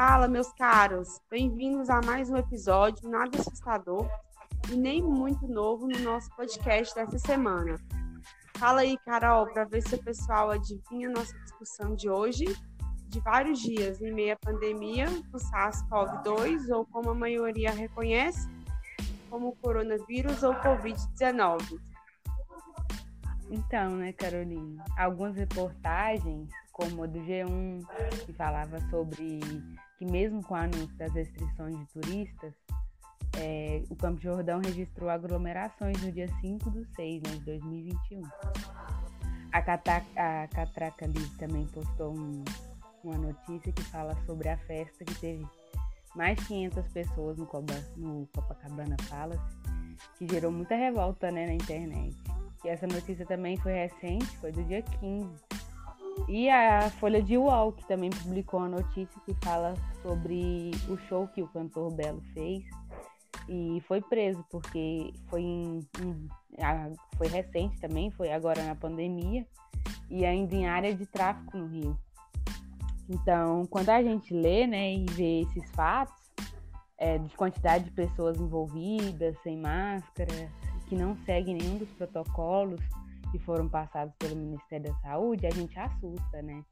Fala, meus caros! Bem-vindos a mais um episódio nada assustador e nem muito novo no nosso podcast dessa semana. Fala aí, Carol, para ver se o pessoal adivinha nossa discussão de hoje, de vários dias em meio à pandemia do SARS-CoV-2, ou como a maioria reconhece, como coronavírus ou Covid-19. Então, né, Carolina? Algumas reportagens, como a do G1, que falava sobre que mesmo com o anúncio das restrições de turistas, é, o Campo Jordão registrou aglomerações no dia 5 do 6 né, de 2021. A, Cata, a Catraca Livre também postou um, uma notícia que fala sobre a festa que teve mais de 500 pessoas no, Coba, no Copacabana Palace, que gerou muita revolta né, na internet. E essa notícia também foi recente, foi do dia 15. E a Folha de UOL, que também publicou uma notícia que fala sobre o show que o cantor Belo fez e foi preso porque foi em, em, foi recente também, foi agora na pandemia e ainda em área de tráfico no Rio. Então, quando a gente lê, né, e vê esses fatos é, de quantidade de pessoas envolvidas, sem máscara, que não seguem nenhum dos protocolos que foram passados pelo Ministério da Saúde, a gente assusta, né?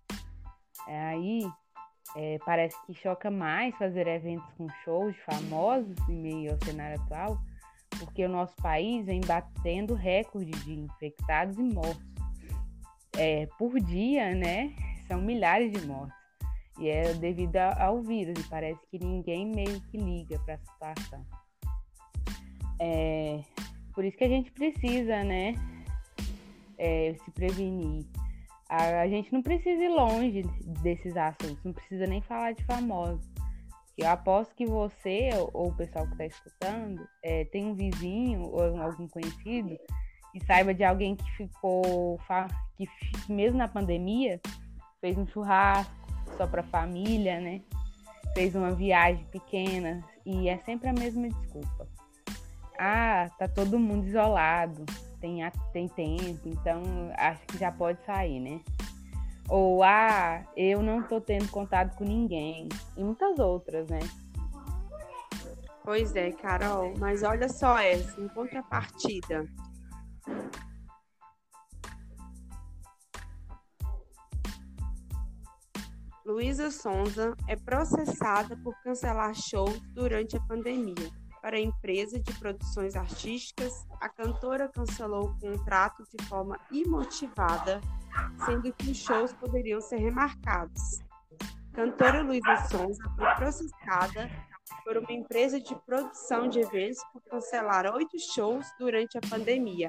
É, aí é, parece que choca mais fazer eventos com shows famosos em meio ao cenário atual, porque o nosso país vem batendo recorde de infectados e mortos. É, por dia, né? São milhares de mortes. E é devido ao vírus, e parece que ninguém meio que liga para a situação. É, por isso que a gente precisa, né, é, se prevenir. A, a, gente não precisa ir longe desses assuntos, não precisa nem falar de famosos. Eu aposto que você ou, o pessoal que está escutando é, tem um vizinho ou algum conhecido que saiba de alguém que ficou, que mesmo na pandemia, fez um churrasco só para família, né? Fez uma viagem pequena e é sempre a mesma desculpa ah, tá todo mundo isolado, tem, tem tempo, então acho que já pode sair, né? Ou, ah, eu não tô tendo contato com ninguém. E muitas outras, né? Pois é, Carol, mas olha só essa, em contrapartida. Luísa Sonza é processada por cancelar shows durante a pandemia. Para a empresa de produções artísticas, a cantora cancelou o contrato de forma imotivada, sendo que os shows poderiam ser remarcados. Cantora Luísa Sonza foi processada por uma empresa de produção de eventos por cancelar oito shows durante a pandemia.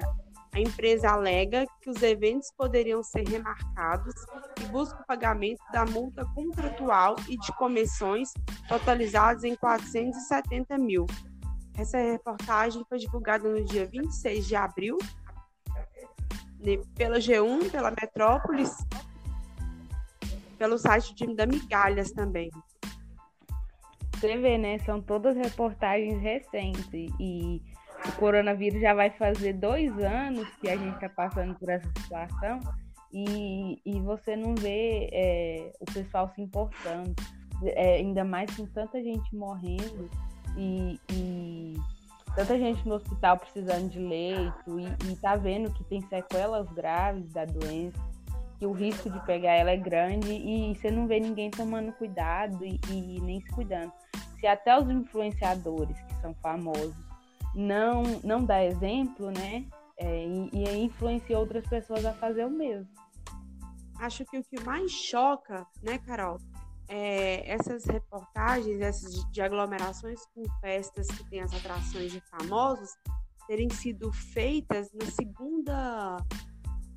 A empresa alega que os eventos poderiam ser remarcados e busca o pagamento da multa contratual e de comissões totalizadas em 470 mil. Essa reportagem foi divulgada no dia 26 de abril pela G1, pela Metrópolis, pelo site da Migalhas também. Você vê, né? São todas reportagens recentes e o coronavírus já vai fazer dois anos que a gente está passando por essa situação e, e você não vê é, o pessoal se importando, é, ainda mais com tanta gente morrendo e, e tanta gente no hospital precisando de leito e, e tá vendo que tem sequelas graves da doença, que o risco de pegar ela é grande e você não vê ninguém tomando cuidado e, e nem se cuidando. Se até os influenciadores que são famosos não não dá exemplo, né? É, e, e influencia outras pessoas a fazer o mesmo. Acho que o que mais choca, né, Carol, é, essas reportagens essas de aglomerações com festas que têm as atrações de famosos terem sido feitas na segunda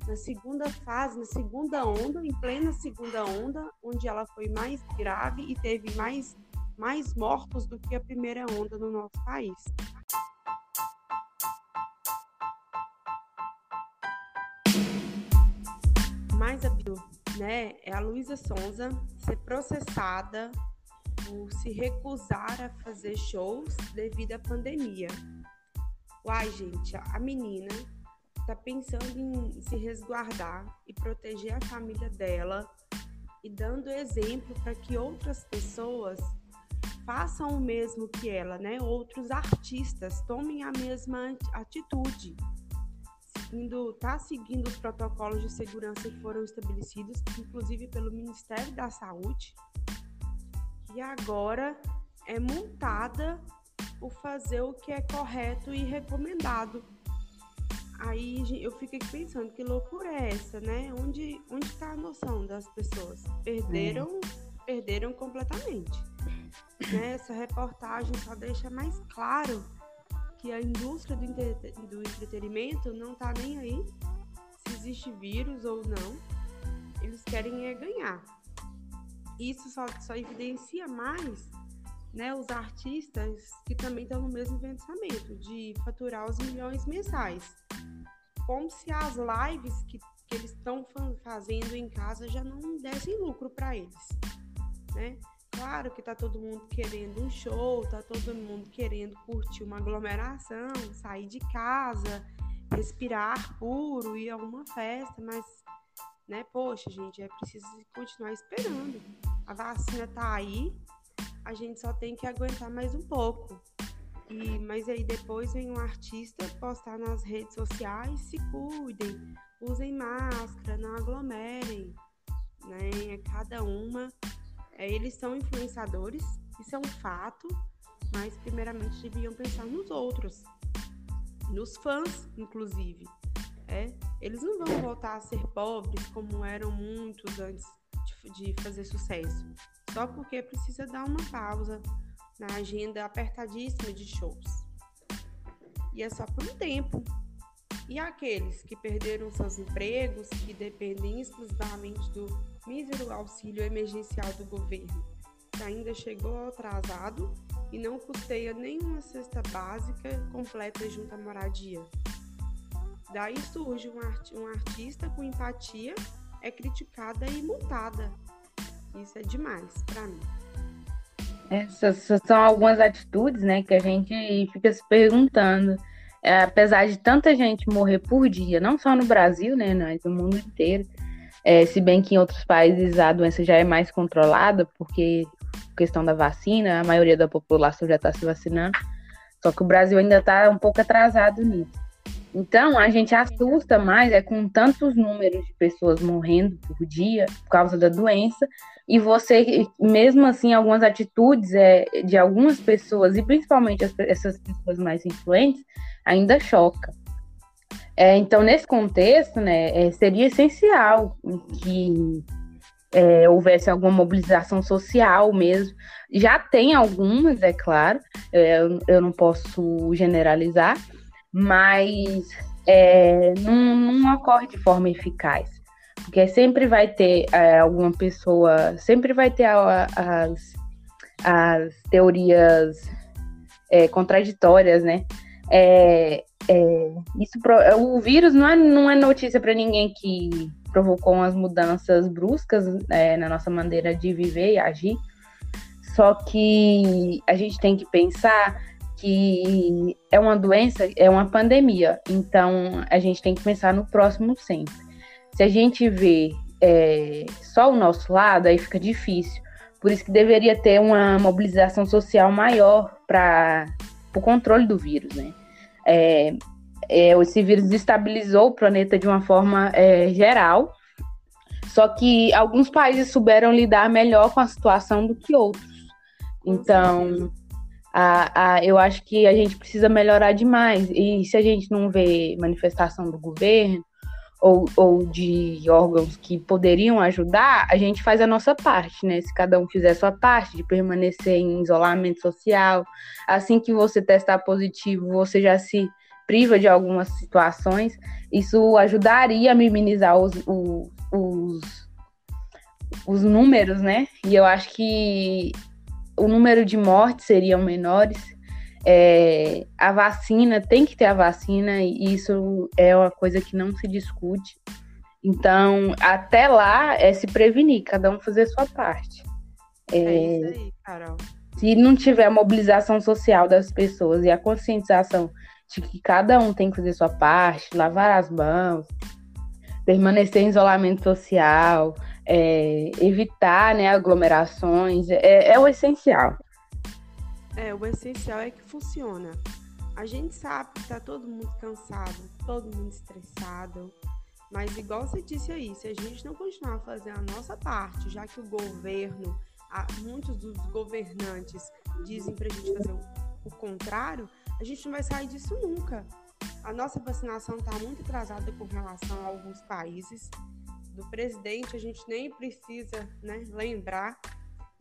na segunda fase, na segunda onda, em plena segunda onda, onde ela foi mais grave e teve mais, mais mortos do que a primeira onda no nosso país. Mais a né, é a Luísa Sonza ser processada por se recusar a fazer shows devido à pandemia. Uai, gente, a menina tá pensando em se resguardar e proteger a família dela e dando exemplo para que outras pessoas façam o mesmo que ela, né? Outros artistas tomem a mesma atitude. Seguindo, tá seguindo os protocolos de segurança que foram estabelecidos, inclusive pelo Ministério da Saúde, e agora é multada por fazer o que é correto e recomendado. Aí eu fico aqui pensando, que loucura é essa, né? Onde onde está a noção das pessoas? Perderam, é. perderam completamente. Né? Essa reportagem só deixa mais claro que a indústria do, do entretenimento não está nem aí se existe vírus ou não. Eles querem é ganhar. Isso só, só evidencia mais né, os artistas que também estão no mesmo pensamento, de faturar os milhões mensais. Como se as lives que, que eles estão fazendo em casa já não dessem lucro para eles. Né? Claro que tá todo mundo querendo um show, tá todo mundo querendo curtir uma aglomeração, sair de casa, respirar puro, ir a uma festa, mas, né, poxa, gente, é preciso continuar esperando. A vacina tá aí, a gente só tem que aguentar mais um pouco. E, mas aí depois vem um artista postar nas redes sociais, se cuidem, usem máscara, não aglomerem, né? É cada uma. É, eles são influenciadores, isso é um fato, mas primeiramente deviam pensar nos outros, nos fãs, inclusive. É, eles não vão voltar a ser pobres como eram muitos antes de, de fazer sucesso só porque precisa dar uma pausa na agenda apertadíssima de shows. E é só por um tempo. E aqueles que perderam seus empregos, que dependem exclusivamente do mísero auxílio emergencial do governo, que ainda chegou atrasado e não custeia nenhuma cesta básica completa junto à moradia. Daí surge um, art artista com empatia, é criticada e multada isso é demais para mim. Essas são algumas atitudes, né, que a gente fica se perguntando. É, apesar de tanta gente morrer por dia, não só no Brasil, né, mas no mundo inteiro, é, se bem que em outros países a doença já é mais controlada, porque questão da vacina, a maioria da população já está se vacinando, só que o Brasil ainda está um pouco atrasado nisso. Então, a gente assusta mais é com tantos números de pessoas morrendo por dia por causa da doença, e você, mesmo assim, algumas atitudes é, de algumas pessoas, e principalmente as, essas pessoas mais influentes, ainda choca. É, então, nesse contexto, né, é, seria essencial que é, houvesse alguma mobilização social mesmo. Já tem algumas, é claro, é, eu não posso generalizar, mas é, não, não ocorre de forma eficaz. Porque sempre vai ter é, alguma pessoa, sempre vai ter a, as, as teorias é, contraditórias, né? É, é isso, o vírus não é, não é notícia para ninguém que provocou umas mudanças bruscas é, na nossa maneira de viver e agir. Só que a gente tem que pensar que é uma doença, é uma pandemia. Então a gente tem que pensar no próximo sempre. Se a gente vê é, só o nosso lado, aí fica difícil. Por isso que deveria ter uma mobilização social maior para o controle do vírus, né? É, é, esse vírus destabilizou o planeta de uma forma é, geral, só que alguns países souberam lidar melhor com a situação do que outros. Então, a, a, eu acho que a gente precisa melhorar demais. E se a gente não vê manifestação do governo, ou, ou de órgãos que poderiam ajudar, a gente faz a nossa parte, né? Se cada um fizer a sua parte de permanecer em isolamento social, assim que você testar positivo, você já se priva de algumas situações, isso ajudaria a minimizar os, os, os, os números, né? E eu acho que o número de mortes seriam menores é, a vacina, tem que ter a vacina, e isso é uma coisa que não se discute. Então, até lá é se prevenir, cada um fazer a sua parte. É, é isso aí, Carol. Se não tiver a mobilização social das pessoas e a conscientização de que cada um tem que fazer a sua parte, lavar as mãos, permanecer em isolamento social, é, evitar né, aglomerações, é, é o essencial. É, o essencial é que funciona. A gente sabe que tá todo mundo cansado, todo mundo estressado, mas igual você disse aí, se a gente não continuar a fazer a nossa parte, já que o governo, muitos dos governantes dizem para a gente fazer o, o contrário, a gente não vai sair disso nunca. A nossa vacinação está muito atrasada com relação a alguns países. Do presidente a gente nem precisa né, lembrar.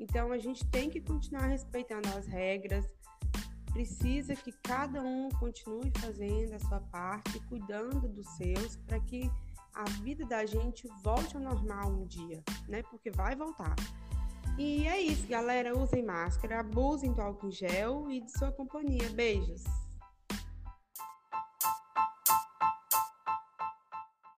Então a gente tem que continuar respeitando as regras, precisa que cada um continue fazendo a sua parte, cuidando dos seus, para que a vida da gente volte ao normal um dia, né? Porque vai voltar. E é isso, galera. Usem máscara, abusem do álcool em gel e de sua companhia. Beijos!